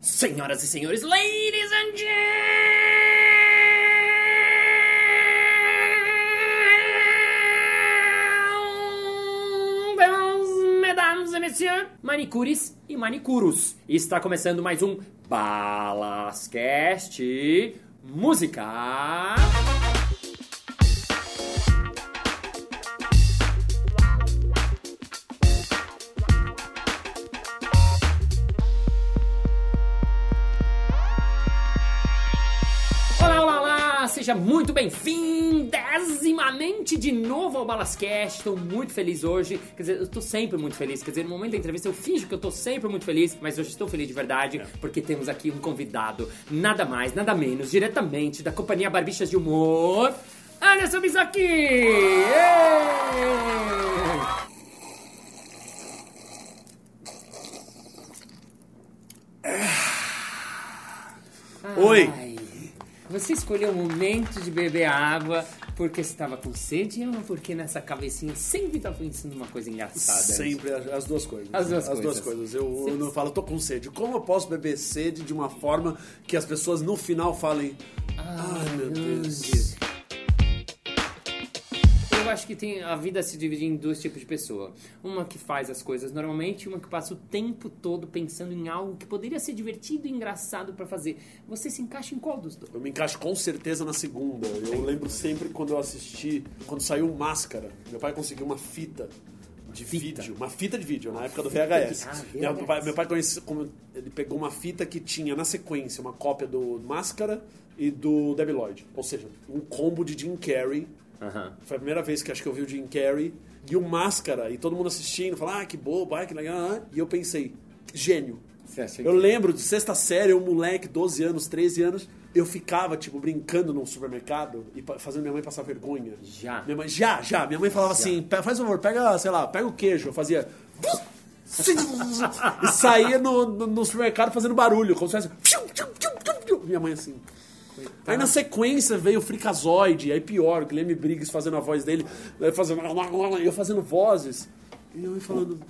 Senhoras e senhores, ladies and gentlemen, mesdames et messieurs, manicures e manicuros. Está começando mais um Balascast Música. Seja muito bem-vindezimamente de novo ao Balascast. Estou muito feliz hoje. Quer dizer, eu estou sempre muito feliz. Quer dizer, no momento da entrevista eu finjo que eu estou sempre muito feliz, mas hoje estou feliz de verdade porque temos aqui um convidado, nada mais, nada menos, diretamente da Companhia Barbichas de Humor, Anderson Bizaki! Êêê! Oi. Ai, Você escolheu o momento de beber água porque você estava com sede ou porque nessa cabecinha sempre tá pensando uma coisa engraçada? Sempre as as duas coisas. As duas as duas coisas. coisas. Eu, eu não falo, tô com sede. Como eu posso beber sede de uma forma que as pessoas no final falem. Ai, meu Deus. Eu acho que tem a vida se divide em dois tipos de pessoa. Uma que faz as coisas normalmente e uma que passa o tempo todo pensando em algo que poderia ser divertido e engraçado pra fazer. Você se encaixa em qual dos dois? Eu me encaixo com certeza na segunda. Eu lembro sempre quando eu assisti, quando saiu Máscara, meu pai conseguiu uma fita de Fita. vídeo, uma fita de vídeo, na época do VHS. Ah, Meu VHS. pai, meu pai conhece, como- ele pegou uma fita que tinha na sequência uma cópia do Máscara e do Debbie Lloyd. Ou seja, um combo de Jim Carrey Aham. Foi a primeira vez que acho que eu vi o Jim Carrey e o Máscara, e todo mundo assistindo, falando, ah, que bobo, ah, que legal. E eu pensei, gênio. Eu lembro de sexta série, eu moleque, 12 anos, 13 anos, eu ficava, tipo, brincando num supermercado e fazendo minha mãe passar vergonha. Já? Minha mãe, já, já. Minha mãe falava assim, "Pe- faz favor, pega, sei lá, pega o queijo. Eu fazia... e saía no, no, no supermercado fazendo barulho, como se fosse... Minha mãe assim... Aí na sequência veio o Fricazoide, aí pior, o Guilherme Briggs fazendo a voz dele, aí fazendo, eu fazendo vozes. E eu falando,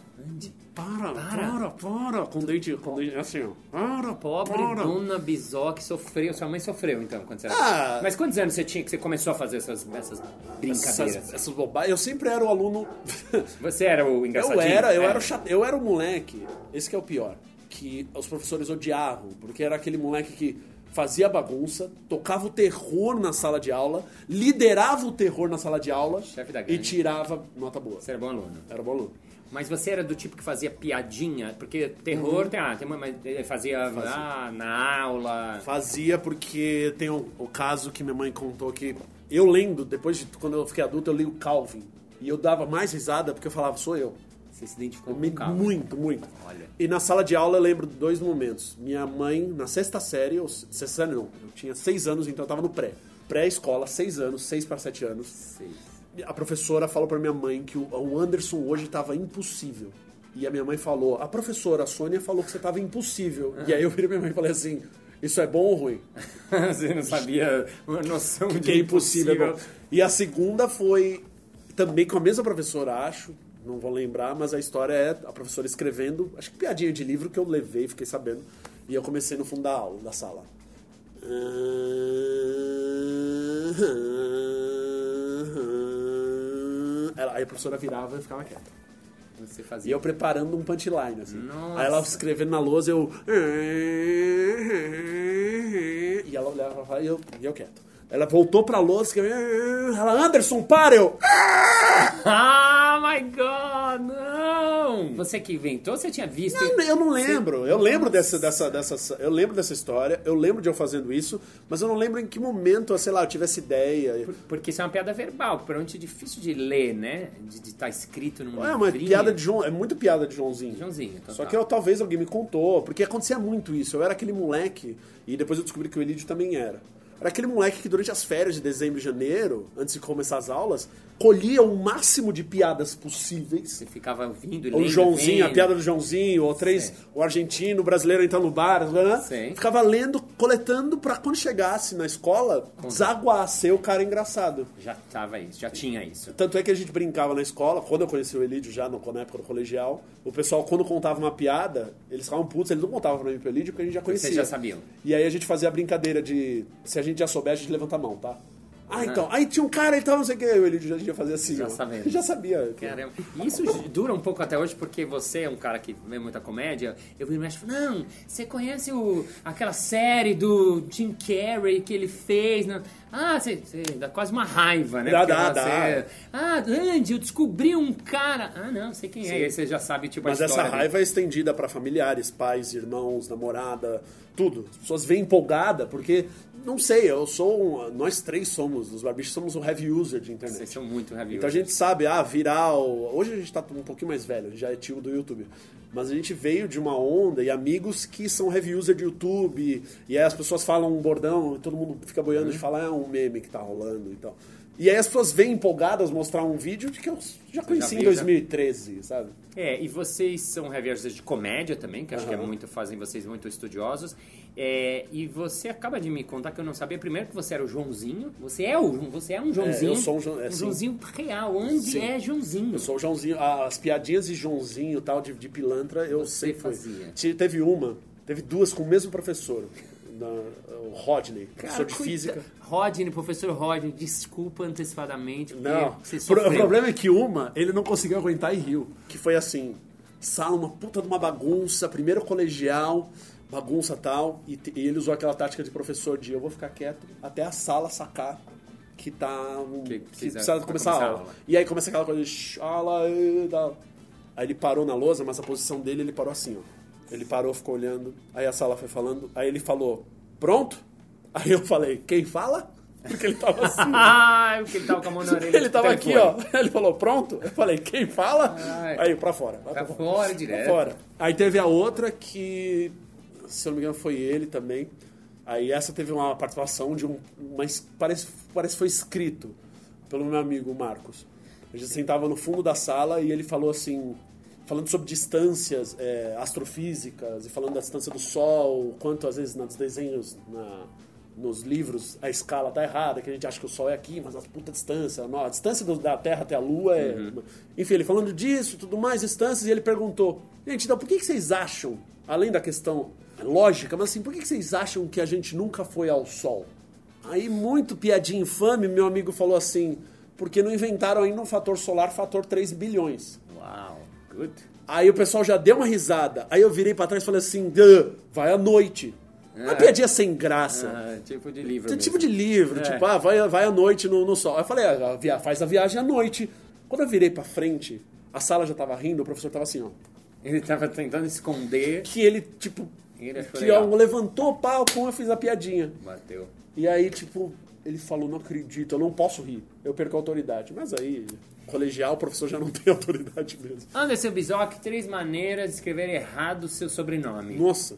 para, para, para, com dente, com dente, assim, ó. Para, Pobre para. Dona Bizó que sofreu. Sua mãe sofreu então quando você era. Ah. Mas quantos anos você tinha que você começou a fazer essas, essas brincadeiras? Essas, essas bobagens. Eu sempre era o aluno. Você era o eu engraçadinho? era, eu É. era o chato, eu era o moleque. Esse que é o pior, que os professores odiavam, porque era aquele moleque que fazia bagunça, tocava o terror na sala de aula, liderava o terror na sala de aula e tirava nota boa. Você era bom aluno. Era bom aluno. Mas você era do tipo que fazia piadinha? Porque terror Uhum. tem, ah, tem uma, mas ele fazia, ah, na aula. Fazia porque tem o, o caso que minha mãe contou que eu lendo, depois de quando eu fiquei adulto, eu li o Calvin. E eu dava mais risada porque eu falava, sou eu. Você se identificou com o carro. Muito, muito. Olha. E na sala de aula eu lembro de dois momentos. Minha mãe, na sexta série, ou sexta não, eu tinha seis anos, então eu tava no pré. Pré-escola, seis anos, seis para sete anos. Sei. A professora falou pra minha mãe que o, Anderson hoje tava impossível. E a minha mãe falou, a professora, a Sônia, falou que você tava impossível. E aí eu virei pra minha mãe e falei assim, isso é bom ou ruim? você não sabia uma noção de que é impossível. é bom. E a segunda foi também com a mesma professora, acho. Não vou lembrar, mas a história é a professora escrevendo, acho que piadinha de livro que eu levei, fiquei sabendo. E eu comecei no fundo da aula, da sala. Ela- Aí a professora virava e ficava quieta. E eu preparando um punchline, assim. Nossa. Aí ela escrevendo na lousa, eu. E ela olhava e eu, e eu quieto. Ela voltou pra lousa, escreveu. Ela, Anderson, para! Eu. Ah, my God! Você que inventou, você tinha visto? Eu, eu não lembro. Eu lembro dessa, dessa, dessa. Eu lembro dessa história, eu lembro de eu fazendo isso, mas eu não lembro em que momento, sei lá, eu tive essa ideia. Porque isso é uma piada verbal, provavelmente é difícil de ler, né? De estar escrito num É uma livrinho. piada de João, é muito piada de Joãozinho. Joãozinho, então Só tá. que eu, talvez alguém me contou, porque acontecia muito isso. Eu era aquele moleque, e depois eu descobri que o Elidio também era. Era aquele moleque que durante as férias de dezembro e janeiro, antes de começar as aulas, colhia o máximo de piadas possíveis. Você ficava ouvindo e O Joãozinho, a vendo. piada do Joãozinho, ou três, Sim. o argentino, o brasileiro entrando no bar, né? Sim. ficava lendo coletando pra quando chegasse na escola, desaguar, ser o cara engraçado. Já tava isso, já tinha isso. Tanto é que a gente brincava na escola, quando eu conheci o Elídio já no, na época do colegial, o pessoal, quando contava uma piada, eles ficavam putos, eles não contavam pra mim pro Elídio porque a gente já conhecia. Vocês já sabiam. E aí a gente fazia a brincadeira de, se a gente já souber, a gente levanta a mão, tá? Ah, então. Aí tinha um cara, então não sei o que, o Elídio já, já fazia assim. Já ó. sabendo. Já sabia. Caramba. E isso dura um pouco até hoje, porque você é um cara que vê muita comédia. Eu vi México, não, você conhece o, aquela série do Jim Carrey que ele fez? Não? Ah, você, você dá quase uma raiva, né? Dá, Porque dá, você- dá. Ah, Andy, eu descobri um cara. Ah, não, sei quem é. E aí você já sabe, tipo, Mas a essa história. dele. raiva é estendida pra familiares, pais, irmãos, namorada, tudo. As pessoas vêm empolgada porque, não sei, eu sou. um- nós três somos, os barbichos somos um heavy user de internet. Vocês são muito heavy Então a gente sabe, ah, viral. Hoje a gente tá um pouquinho mais velho, a gente já é tio do YouTube. Mas a gente veio de uma onda e amigos que são heavy user de YouTube. E aí as pessoas falam um bordão e todo mundo fica boiando de falar, é um meme que tá rolando e tal. E aí as pessoas vêm empolgadas mostrar um vídeo de que eu já conheci em viu, já? 2013, sabe? É, e vocês são reviewers de comédia também, que acho que é muito, fazem vocês muito estudiosos. É, e você acaba de me contar que eu não sabia. Primeiro que você era o Joãozinho. Você é, o, você é um Joãozinho. eu sou um João- é, um. Joãozinho real. Andy Sim. é Joãozinho. Eu sou o Joãozinho, as piadinhas de Joãozinho tal, de, de pilantra, eu Você fui. fazia. Te- Teve uma, teve duas com o mesmo professor, na- o Rodney, professor de cuida- física. Rodney, professor Rodney, desculpa antecipadamente. porque Não, você Pro- o problema é que uma, ele não conseguiu aguentar e riu. Que foi assim, sala, uma puta de uma bagunça, primeiro colegial, bagunça tal, e, e ele usou aquela tática de professor de eu vou ficar quieto até a sala sacar que tá um, Que que precisa- precisa, vai começar, começar a a aula. aula. E aí começa aquela coisa de tal. Aí ele parou na lousa, mas a posição dele ele parou assim, ó. Ele parou, ficou olhando. Aí a sala foi falando, aí ele falou: "Pronto?" Aí eu falei: "Quem fala?" Porque ele tava assim. Ah, porque ele tava com a mão na orelha. Ele tava aqui, ó. Ele falou, pronto? Eu falei, quem fala? Ai. Aí, pra fora. vai Pra fora, direto. Pra fora. Aí teve a outra que, se eu não me engano, foi ele também. Aí essa teve uma participação de um. Mas parece, parece que foi escrito pelo meu amigo Marcos. A gente sentava no fundo da sala e ele falou assim. Falando sobre distâncias é, astrofísicas e falando da distância do Sol, quanto às vezes nos desenhos, na, nos livros, a escala tá errada, que a gente acha que o Sol é aqui, mas a puta distância, não, a distância do- da Terra até a Lua é. Enfim, ele falando disso, tudo mais, distâncias, e ele perguntou: gente, então por que, que vocês acham, além da questão lógica, mas assim, por que, que vocês acham que a gente nunca foi ao Sol? Aí, muito piadinha infame, meu amigo falou assim: porque não inventaram ainda um fator solar fator 3 bilhões. Uau. Aí o pessoal já deu uma risada. Aí eu virei pra trás e falei assim: "Duh, vai à noite. Uma piadinha sem graça. Ah, tipo de livro Tem mesmo. tipo de livro, É. tipo, ah, vai, vai à noite no, no sol. Aí eu falei, ah, faz a viagem à noite. Quando eu virei pra frente, a sala já tava rindo, o professor tava assim, ó. Ele tava tentando esconder. Que ele, tipo, Ele achou que ó, levantou o pau, eu fiz a piadinha. Bateu. E aí, tipo, ele falou, não acredito, eu não posso rir, eu perco a autoridade. Mas aí, colegial, o professor já não tem autoridade mesmo. Anderson Bizoc, três maneiras de escrever errado o seu sobrenome. Nossa,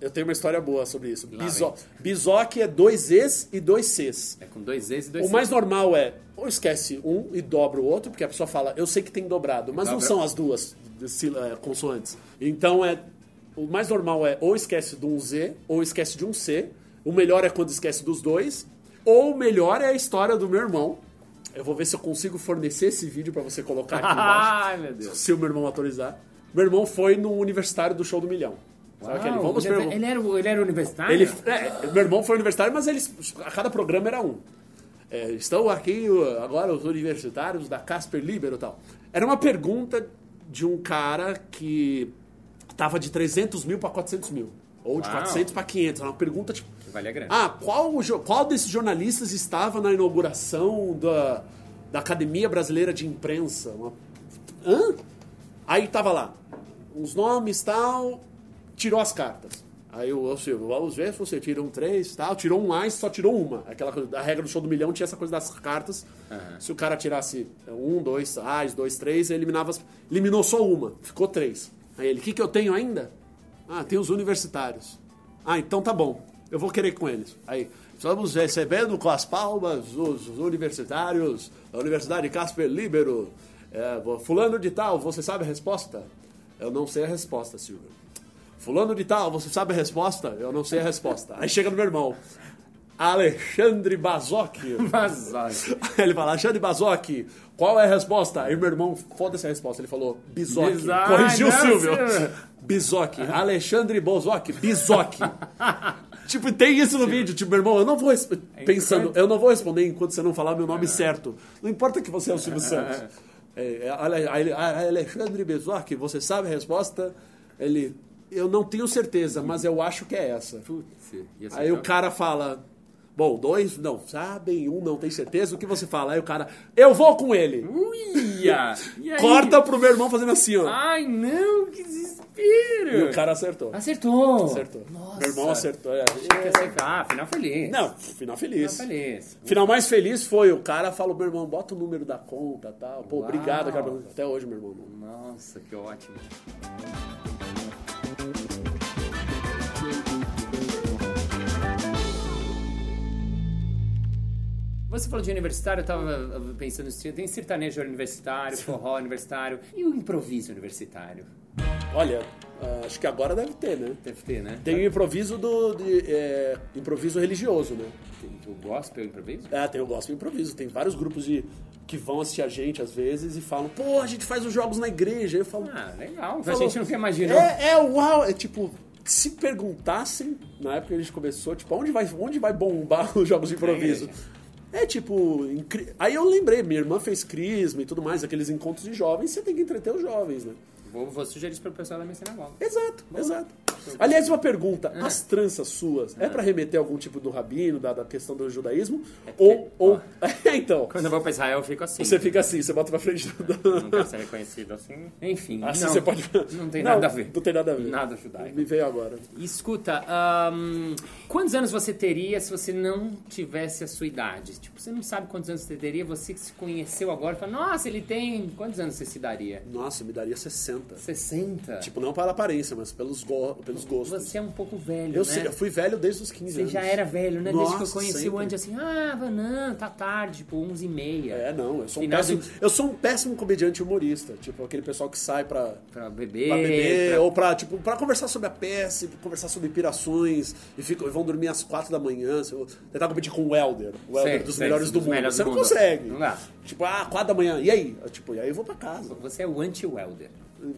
eu tenho uma história boa sobre isso. Lá Bizo... Bizoc é dois Es e dois Cs. É com dois Z's e dois O C's. mais normal é, ou esquece um e dobra o outro, porque a pessoa fala, eu sei que tem dobrado, mas não Dobra. são as duas é, consoantes. Então é. O mais normal é ou esquece de um Z, ou esquece de um C. O melhor é quando esquece dos dois. Ou o melhor é a história do meu irmão. Eu vou ver se eu consigo fornecer esse vídeo pra você colocar aqui embaixo. Ai, meu Deus. se o meu irmão autorizar. Meu irmão foi no universitário do Show do Milhão. Sabe aquele? Vamos ele, pergun- ele, era, o- ele era universitário? ele, é, meu irmão foi universitário, mas eles, a cada programa era um. É, estão aqui agora os universitários da Casper Libero e tal. Era uma pergunta de um cara que tava de 300 mil para 400 mil. Ou de Uau. 400 para 500. Era uma pergunta tipo... Que vale a grana. Ah, qual, qual desses jornalistas estava na inauguração da, da Academia Brasileira de Imprensa? Uma- Hã? Aí tava lá, uns nomes tal, tirou as cartas. Aí o o Silvio, vamos ver se você tira um três tal, tirou um mais, só tirou uma. Aquela coisa, a regra do show do milhão tinha essa coisa das cartas. Aham. Se o cara tirasse um, dois, ais, dois, três, ele eliminava, eliminou só uma, ficou três. Aí ele, o que, que eu tenho ainda? Ah, tem os universitários. Ah, então tá bom. Eu vou querer com eles. Aí, estamos recebendo com as palmas os, os universitários da Universidade Casper Libero. É, fulano de tal, você sabe a resposta? Eu não sei a resposta, Silvio. Fulano de tal, você sabe a resposta? Eu não sei a resposta. Aí chega no meu irmão. Alexandre. Bazocchi. Aí ele fala, Alexandre Bazocchi, qual é a resposta? Aí meu irmão, foda-se a resposta. Ele falou, Bizocchi. Bizocchi. Corrigiu o Silvio. Silvio. Alexandre Bozocchi. Bizocchi. tipo, tem isso no vídeo. Tipo, meu irmão, eu não vou... res- Pensando, eu não vou responder enquanto você não falar meu nome certo. Não importa que você é o Silvio Santos. É, é, Ale- Ale- Alexandre Bezocchi, você sabe a resposta? Ele... Eu não tenho certeza, mas eu acho que é essa. Putz, Aí o cara fala. Bom, dois não sabem, um não tem certeza. O que você fala? Aí o cara, eu vou com ele. Uia! E? Corta pro meu irmão fazendo assim, ó. Ai, não, que desespero! E o cara acertou. Acertou! Acertou. Nossa! Meu irmão acertou. É. Que ser... Ah, final feliz. Não, final feliz. Final feliz. Final mais feliz foi o cara falou, meu irmão, bota o número da conta tal. Pô, Uau. obrigado, cara. Até hoje, meu irmão. Nossa, que ótimo. Você falou de universitário, eu tava pensando nisso. Tem sertanejo universitário, forró universitário e o improviso universitário. Olha, acho que agora deve ter, né? Deve ter, né? Tem o improviso do de, é, improviso religioso, né? Tem o gospel improviso? É, tem o gospel improviso. Tem vários grupos de que vão assistir a gente às vezes e falam, pô, a gente faz os jogos na igreja. Eu falo, Ah, legal. A gente nunca imaginou. É, é uau, é tipo, se perguntassem, na época que a gente começou, tipo, onde vai, onde vai bombar os jogos de improviso? É tipo, incri- aí eu lembrei, minha irmã fez crisma e tudo mais, aqueles encontros de jovens, você tem que entreter os jovens, né? Vou, vou sugerir isso pro pessoal da minha sinagoga. Exato, exato. Aliás, uma pergunta: Ah. as tranças suas é pra remeter a algum tipo do rabino, da, da questão do judaísmo? É porque- ou. ou... então, Quando eu vou pra Israel, eu fico assim. você fica assim, você bota pra frente do. Não quero ser reconhecido assim. Enfim. Assim não, você pode. Não tem nada a ver. Não tem nada a ver. Nada judaico. Me veio agora. Escuta, ahn, quantos anos você teria se você não tivesse a sua idade? Tipo, você não sabe quantos anos você teria, você que se conheceu agora, fala, nossa, ele tem... Quantos anos você se daria? Nossa, me daria 60. 60? Tipo, não pela aparência, mas pelos, go pelos gostos. Você é um pouco velho, eu, né? sei, eu fui velho desde os 15 Você anos. já era velho, né? Desde que eu Nossa, conheci sempre. o Andy, assim, ah, não, tá tarde, tipo, 11 e meia. É, não, eu sou, um péssimo, de- eu sou um péssimo comediante humorista. Tipo, aquele pessoal que sai pra, Pra beber, pra beber, pra- ou pra, tipo, pra conversar sobre a peça, conversar sobre pirações, e, ficam, vão dormir às 4 da manhã. Se eu tentar competir com o Helder, o Helder Sei, dos sei, melhores do dos mundo. melhores Você do não mundo. consegue. Não dá. Tipo, ah, 4 da manhã, e aí? Eu, Tipo, e aí eu vou pra casa. Você é o anti-welder.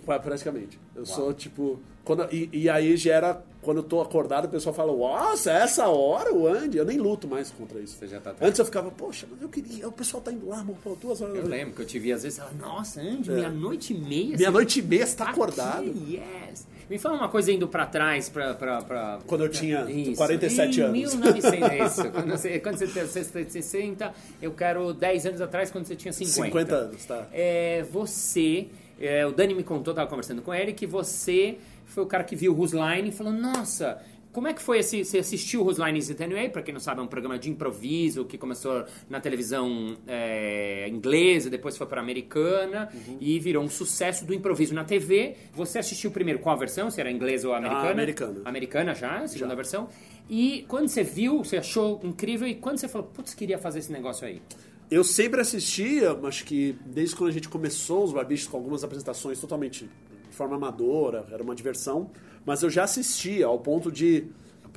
Pra- Praticamente. Eu sou, tipo. Quando, e, e aí gera. Quando eu tô acordado, o pessoal fala, nossa, é essa hora o Andy? Eu nem luto mais contra isso. Você já tá- Antes eu ficava, poxa, mas eu queria. O pessoal tá indo lá, mano, pô, duas horas Eu lembro que eu te vi às vezes, ela, nossa, Andy, meia-noite e meia. Meia-noite e meia, você tá Aqui, acordado. yes. Me fala uma coisa indo pra trás, pra... pra, pra Quando eu tinha Isso. 47 em anos. 1900, isso. Quando você, quando você tem 60, eu quero 10 anos atrás, quando você tinha 50. 50 anos, tá. É, você, é, o Dani me contou, tava conversando com ele, que você foi o cara que viu o Whose Line e falou, nossa... Como é que foi esse, você assistiu o Line is It Anyway? Pra quem não sabe, é um programa de improviso que começou na televisão é, inglesa, depois foi pra americana Uhum. e virou um sucesso do improviso na TV. Você assistiu primeiro qual versão? Se era inglesa ou americana? americana. Americana já, a segunda versão. E quando você viu, você achou incrível e quando você falou, putz, queria fazer esse negócio aí? Eu sempre assistia, acho que desde quando a gente começou os barbichos com algumas apresentações totalmente de forma amadora, era uma diversão, mas eu já assistia ao ponto de.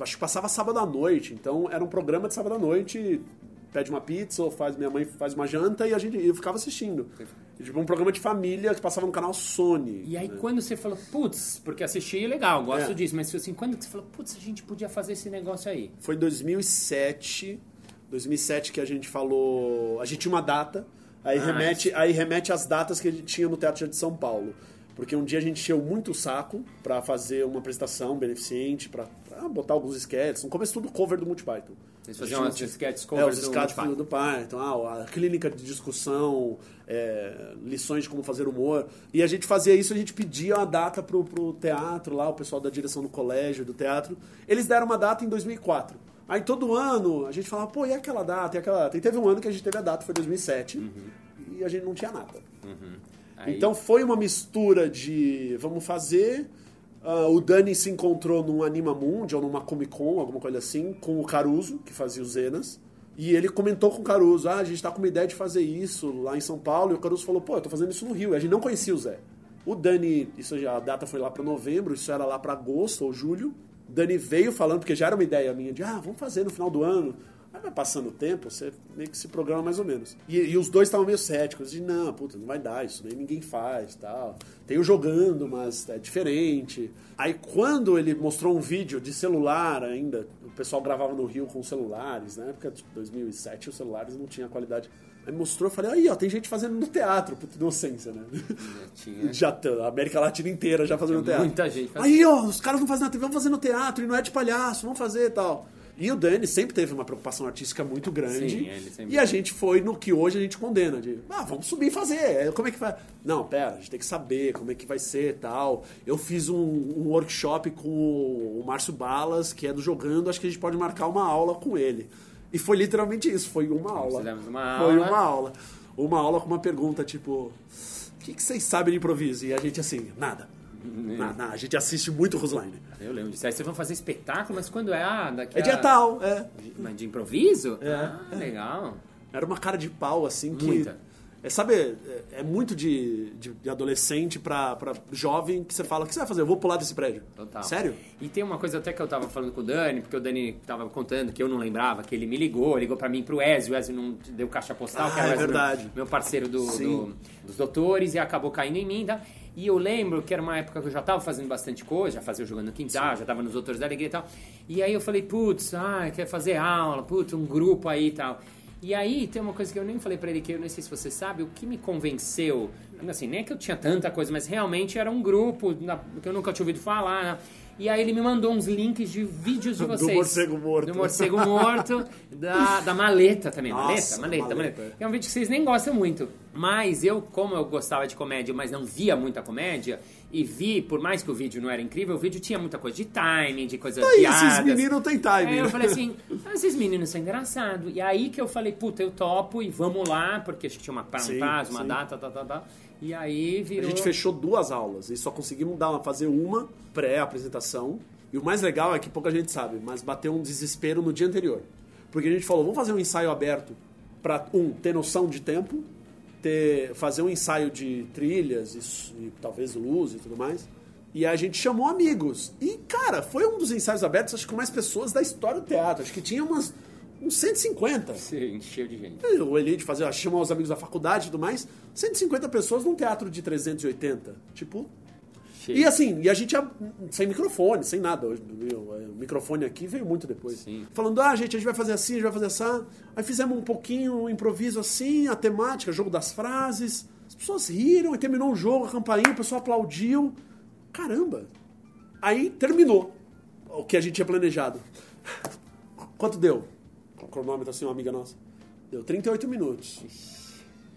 Acho que passava sábado à noite, então era um programa de sábado à noite, pede uma pizza ou faz minha mãe faz uma janta e a gente eu ficava assistindo. E, tipo um programa de família que passava no canal Sony. E aí né? quando você falou, putz, porque assisti legal, gosto É. disso, mas assim, quando você falou, putz, a gente podia fazer esse negócio aí? Foi em 2007, 2007 que a gente falou, a gente tinha uma data, aí Ah, remete, aí remete às datas que a gente tinha no Teatro de São Paulo. Porque um dia a gente encheu muito o saco pra fazer uma apresentação beneficente, pra, pra botar alguns sketches. No começo tudo cover do Multi Python. Vocês A faziam gente umas não- sketches É, os do do, do Python, ah, a clínica de discussão, é, lições de como fazer humor. E a gente fazia isso, a gente pedia uma data pro, pro teatro lá, o pessoal da direção do colégio, do teatro. Eles deram uma data em 2004. Aí todo ano a gente falava, pô, e aquela data, e aquela data? E teve um ano que a gente teve a data, foi 2007, e a gente não tinha nada. Aí- Então foi uma mistura de vamos fazer. ah, o Dani se encontrou num Anima Mundi ou numa Comic Con, alguma coisa assim, com o Caruso, que fazia os Zenas. E ele comentou com o Caruso: ah, a gente tá com uma ideia de fazer isso lá em São Paulo. E o Caruso falou: pô, eu tô fazendo isso no Rio. E a gente não conhecia o Zé. O Dani, isso já, a data foi lá para novembro, isso era lá para agosto ou julho. Dani veio falando, porque já era uma ideia minha de, ah, vamos fazer no final do ano. Aí vai passando o tempo, você meio que se programa mais ou menos. E, e os dois estavam meio céticos, de não, puta, não vai dar, isso nem ninguém faz tal. Tem o jogando, mas é diferente. Aí quando ele mostrou um vídeo de celular ainda, o pessoal gravava no Rio com celulares, na época de 2007 os celulares não tinham qualidade. Aí mostrou, eu falei, aí ó, tem gente fazendo no teatro, puta inocência, né? Tinha. Já, a América Latina inteira já fazendo no teatro. muita gente fazendo. Aí ó, os caras não fazem na TV, vamos fazer no teatro, e não é de palhaço, vamos fazer e tal. E o Dani sempre teve uma preocupação artística muito grande. Sim, ele sempre e a gente foi no que hoje a gente condena. De, ah, vamos subir e fazer. Como é que vai? Não, pera, a gente tem que saber como é que vai ser e tal. Eu fiz um, um workshop com o Márcio Balas, que é do Jogando, acho que a gente pode marcar uma aula com ele. E foi literalmente isso, foi uma aula. fizemos uma Foi aula. uma aula. Uma aula com uma pergunta, tipo, o que, que vocês sabem de improviso? E a gente assim, nada. Nada. A gente assiste muito Rusline. Eu lembro disso. Aí vocês vão fazer espetáculo, mas quando é? Ah, daqui É a... dia tal, é. Mas de improviso? É. Ah, legal. Era uma cara de pau, assim, que. Muita. É, sabe, é, é muito de, de, de adolescente pra, pra jovem que você fala: o que você vai fazer? Eu vou pular desse prédio. Total. Sério? E tem uma coisa até que eu tava falando com o Dani, porque o Dani tava contando que eu não lembrava, que ele me ligou, ligou pra mim pro Ezio, o Ezio não deu caixa postal, que Ah, era o é verdade. Meu, meu parceiro do, Sim. do- dos doutores, e acabou caindo em mim, tá? E eu lembro que era uma época que eu já tava fazendo bastante coisa, já fazia Jogando no Quintal, já tava nos Doutores da Alegria e tal. E aí eu falei, putz, ah, quer fazer aula, putz, um grupo aí e tal. E aí tem uma coisa que eu nem falei pra ele, que eu não sei se você sabe, o que me convenceu, assim, nem é que eu tinha tanta coisa, mas realmente era um grupo que eu nunca tinha ouvido falar, né? E aí ele me mandou uns links de vídeos de Do vocês. morcego morto. Do morcego morto, da, da maleta também. Nossa, maleta, maleta, maleta, maleta. É um vídeo que vocês nem gostam muito. Mas eu, como eu gostava de comédia, mas não via muita comédia, e vi, por mais que o vídeo não era incrível, o vídeo tinha muita coisa de timing, de coisas Aí, piadas. esses meninos têm time. Aí eu falei assim, ah, esses meninos são engraçados. E aí que eu falei, puta, eu topo e vamos lá, porque acho que tinha uma, um prazo, uma sim. data, tá, tá, tá. E aí A virou... gente fechou duas aulas e só conseguimos dar, fazer uma pré-apresentação. E o mais legal é que pouca gente sabe, mas bateu um desespero no dia anterior. Porque a gente falou, vamos fazer um ensaio aberto para um, ter noção de tempo, ter, fazer um ensaio de trilhas e, e talvez luz e tudo mais. E a gente chamou amigos. E, cara, foi um dos ensaios abertos, acho que com mais pessoas da história do teatro. Acho que tinha umas uns 150. Sim, encheu de gente. O Elite fazia, chamar os amigos da faculdade e tudo mais. 150 pessoas num teatro de 380. Tipo. Cheio. E assim, e a gente sem microfone, sem nada. Meu, O microfone aqui veio muito depois. Sim. Falando, ah, gente, a gente vai fazer assim, a gente vai fazer assim. Aí fizemos um pouquinho, um improviso assim, a temática, jogo das frases. As pessoas riram e terminou o jogo, a campainha, o pessoal aplaudiu. Caramba! Aí terminou o que a gente tinha planejado. Quanto deu? O cronômetro assim, uma amiga nossa. Deu 38 minutos.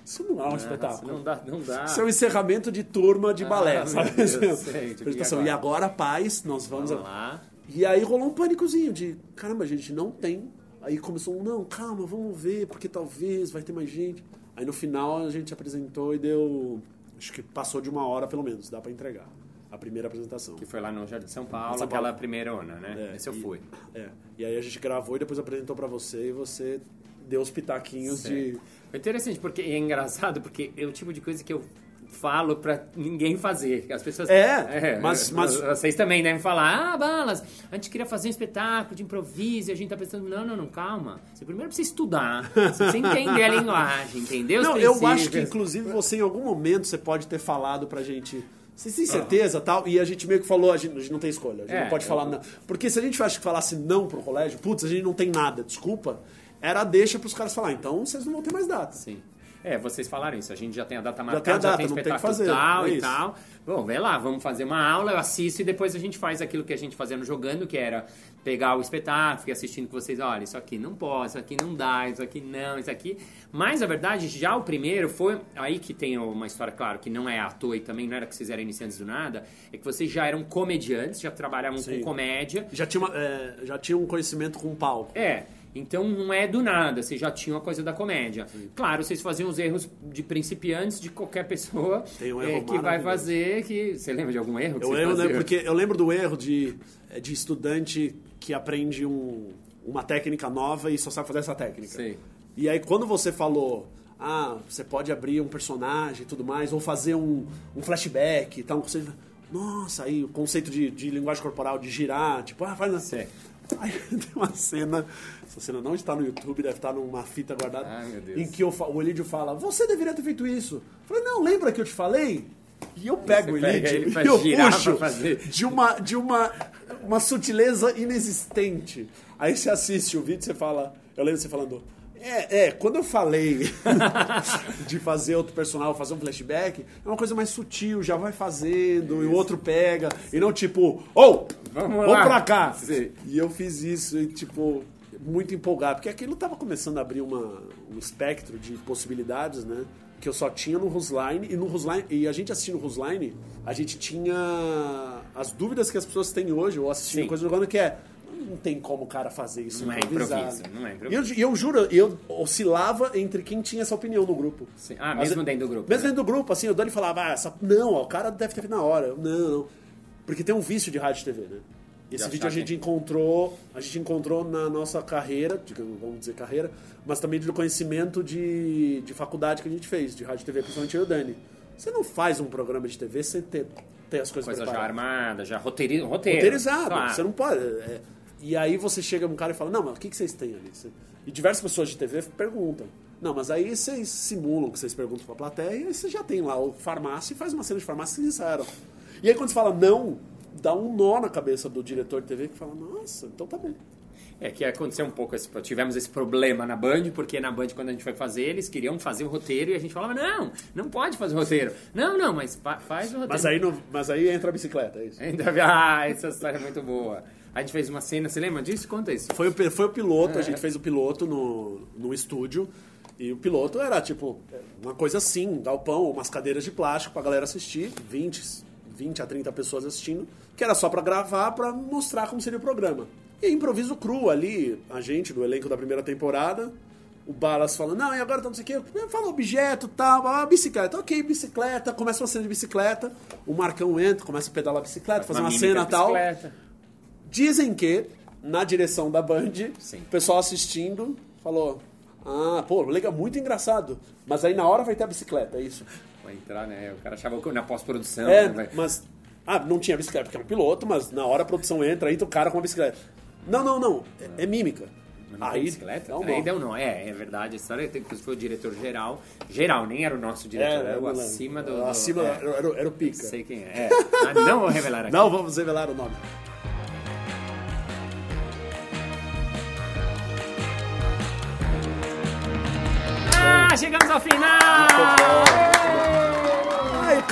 Isso não é um espetáculo. Não dá, não dá. Isso é um encerramento de turma de balé, meu sabe? Deus, sei, Apresentação. e agora? paz, nós vamos. Vamos a- lá. E aí rolou um pânicozinho de, caramba, a gente não tem. Aí começou um, não, calma, vamos ver, porque talvez vai ter mais gente. Aí no final a gente apresentou e deu. Acho que passou de uma hora pelo menos, dá pra entregar. A primeira apresentação. Que foi lá no Jardim de São Paulo, São Paulo. aquela primeira ona, né? É, Esse eu e- fui. É. E aí a gente gravou e depois apresentou pra você e você deu os pitaquinhos de. Foi interessante, porque é engraçado, porque é o tipo de coisa que eu falo pra ninguém fazer. As pessoas. É, mas- mas- Vocês também devem falar, ah, Balas, a gente queria fazer um espetáculo de improviso e a gente tá pensando, não, não, não, calma. Você primeiro precisa estudar, você precisa entender a linguagem, entender os Não, eu acho que inclusive você em algum momento você pode ter falado pra gente. Você tem certeza tal? E a gente meio que falou, a gente, a gente não tem escolha, a gente É, não pode eu- falar não. Porque se a gente acha que falasse não pro colégio, putz, a gente não tem nada, desculpa, era a deixa pros caras falar, então vocês não vão ter mais data. Sim. É, vocês falaram isso. A gente já tem a data tem a marcada, já data, tem não tem espetáculo fazer, tal é e tal. Bom, vai lá, vamos fazer uma aula, eu assisto e depois a gente faz aquilo que a gente fazia no jogando, que era pegar o espetáculo, ficar assistindo com vocês, olha, isso aqui não pode, isso aqui não dá, isso aqui não, isso aqui. Mas, na verdade, já o primeiro foi aí que tem uma história, claro, que não é à toa e também não era que vocês eram iniciantes do nada, é que vocês já eram comediantes, já trabalhavam Sim. com comédia. Já tinha, uma- é, já tinha um conhecimento com o palco. É, então não é do nada, vocês já tinham a coisa da comédia. Claro, vocês faziam os erros de principiantes de qualquer pessoa um é, que vai fazer que... Você lembra de algum erro Eu lembro, né, porque eu lembro do erro de, é, de estudante que aprende um- uma técnica nova e só sabe fazer essa técnica. Sei. E aí quando você falou, ah, você pode abrir um personagem e tudo mais, ou fazer um, um flashback e tal. Um conceito, nossa, aí o conceito de, de linguagem corporal, de girar, tipo, ah, faz assim. Aí tem uma cena, essa cena não está no YouTube, deve estar numa fita guardada, Ai, meu Deus. em que eu o Elidio fala, você deveria ter feito isso. Eu falei, não, lembra que eu te falei? E eu pego o Elidio ele e eu puxo de uma, de uma, uma sutileza inexistente. Aí você assiste o vídeo e você fala, eu lembro você falando, é, é, quando eu falei de fazer outro personal, fazer um flashback, é uma coisa mais sutil, já vai fazendo, e o outro pega, e não tipo, ou, Vamos vamos lá. pra cá. Sim. E eu fiz isso, e tipo, muito empolgado, porque aquilo tava começando a abrir uma, um espectro de possibilidades, né? Que eu só tinha no Rusline, e no Rusline, e a gente assistindo o Rusline, a gente tinha as dúvidas que as pessoas têm hoje, ou assistindo Sim. coisa jogando, que é. Não tem como o cara fazer isso Não é improviso, não é E improviso. eu, e eu juro, eu oscilava entre quem tinha essa opinião no grupo. Sim. Ah, mesmo dentro do grupo, Mesmo né? dentro do grupo, assim, o Dani falava, ah, essa... não, ó, o cara deve ter feito na hora. Eu, Não, não. Porque tem um vício de rádio e TV, né? Esse De vídeo a gente que- encontrou, a gente encontrou na nossa carreira, digamos, vamos dizer carreira, mas também do conhecimento de, de faculdade que a gente fez, de rádio e TV, principalmente eu e o Dani. Você não faz um programa de TV sem ter, ter as coisas Coisa já preparadas. armada, já roteiri... roteiro. Roteirizado. Claro. Você não pode. é. E aí você chega num cara e fala, não, mas o que, que vocês têm ali? E diversas pessoas de TV perguntam. Não, mas aí vocês simulam que vocês perguntam pra plateia e você já tem lá o farmácia e faz uma cena de farmácia que vocês. E aí quando você fala não, dá um nó na cabeça do diretor de TV que fala, nossa, então tá bom. É que aconteceu um pouco, esse, tivemos esse problema na Band, porque na Band, quando a gente foi fazer, eles queriam fazer o roteiro e a gente falava, não, não pode fazer o roteiro. Não, não, mas fa- faz o roteiro. Mas aí, não, mas aí entra a bicicleta, é isso. Ainda Ah, essa história é muito boa. A gente fez uma cena, você lembra disso? Conta isso. Foi o, foi o piloto, É. a gente fez o piloto no, no estúdio. E o piloto era tipo uma coisa assim, galpão, umas cadeiras de plástico pra galera assistir, 20, 20 a 30 pessoas assistindo, que era só pra gravar, pra mostrar como seria o programa. E improviso cru ali, a gente do elenco da primeira temporada, o Balas falando, não, e agora tá não sei o quê, fala objeto, tal, ah, bicicleta, ok, bicicleta, começa uma cena de bicicleta, o Marcão entra, começa a pedalar a bicicleta, fazer uma, mímica cena tal. bicicleta. Dizem que, na direção da Band, Sim. o pessoal assistindo falou: Ah, pô, legal, muito engraçado. Mas aí na hora vai ter a bicicleta, é isso. Vai entrar, né? O cara achava que na pós-produção. É, né, mas. Ah, não tinha bicicleta, porque é um piloto, mas na hora a produção entra, entra o cara com a bicicleta. Não, não, não. É, é mímica. Não Aí bicicleta? um Aí deu não. É, é verdade. A história tem que foi o diretor geral. Geral, nem era o nosso diretor, É, era o não acima do. do- Acima é, era, era- era o pica. Sei quem é. é. Ah, não vou revelar aqui. Não vamos revelar o nome. Ah, chegamos ao final!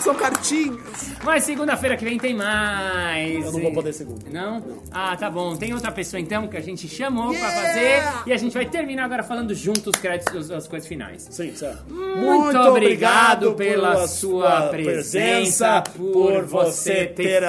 São cartinhas. Mas segunda-feira que vem tem mais. Eu não vou poder segunda. Não? Ah, tá bom. Tem outra pessoa então que a gente chamou pra Yeah! fazer e a gente vai terminar agora falando juntos os créditos, as coisas finais. Sim, certo. Muito obrigado pela sua presença, por você ter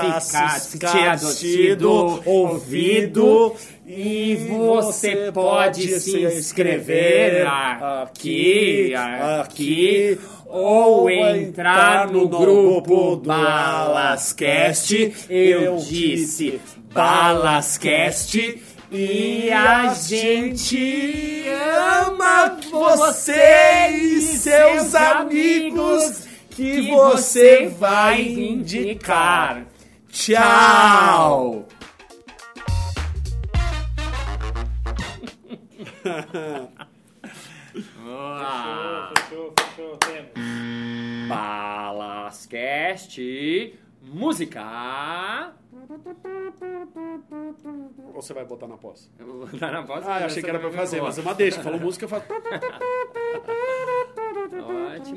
ficado, tido, ouvido. E você pode se inscrever aqui, aqui, ou entrar no grupo Balascast. Eu disse Balascast. E a gente ama você e seus amigos que você vai indicar. Tchau! Ah, Fechou, fechou, temos. Balascast Música. Ou você vai botar na pós? Eu vou botar na pausa. Ah, eu achei que era pra fazer, mas uma deixa. Falou música, eu faço. Ótimo.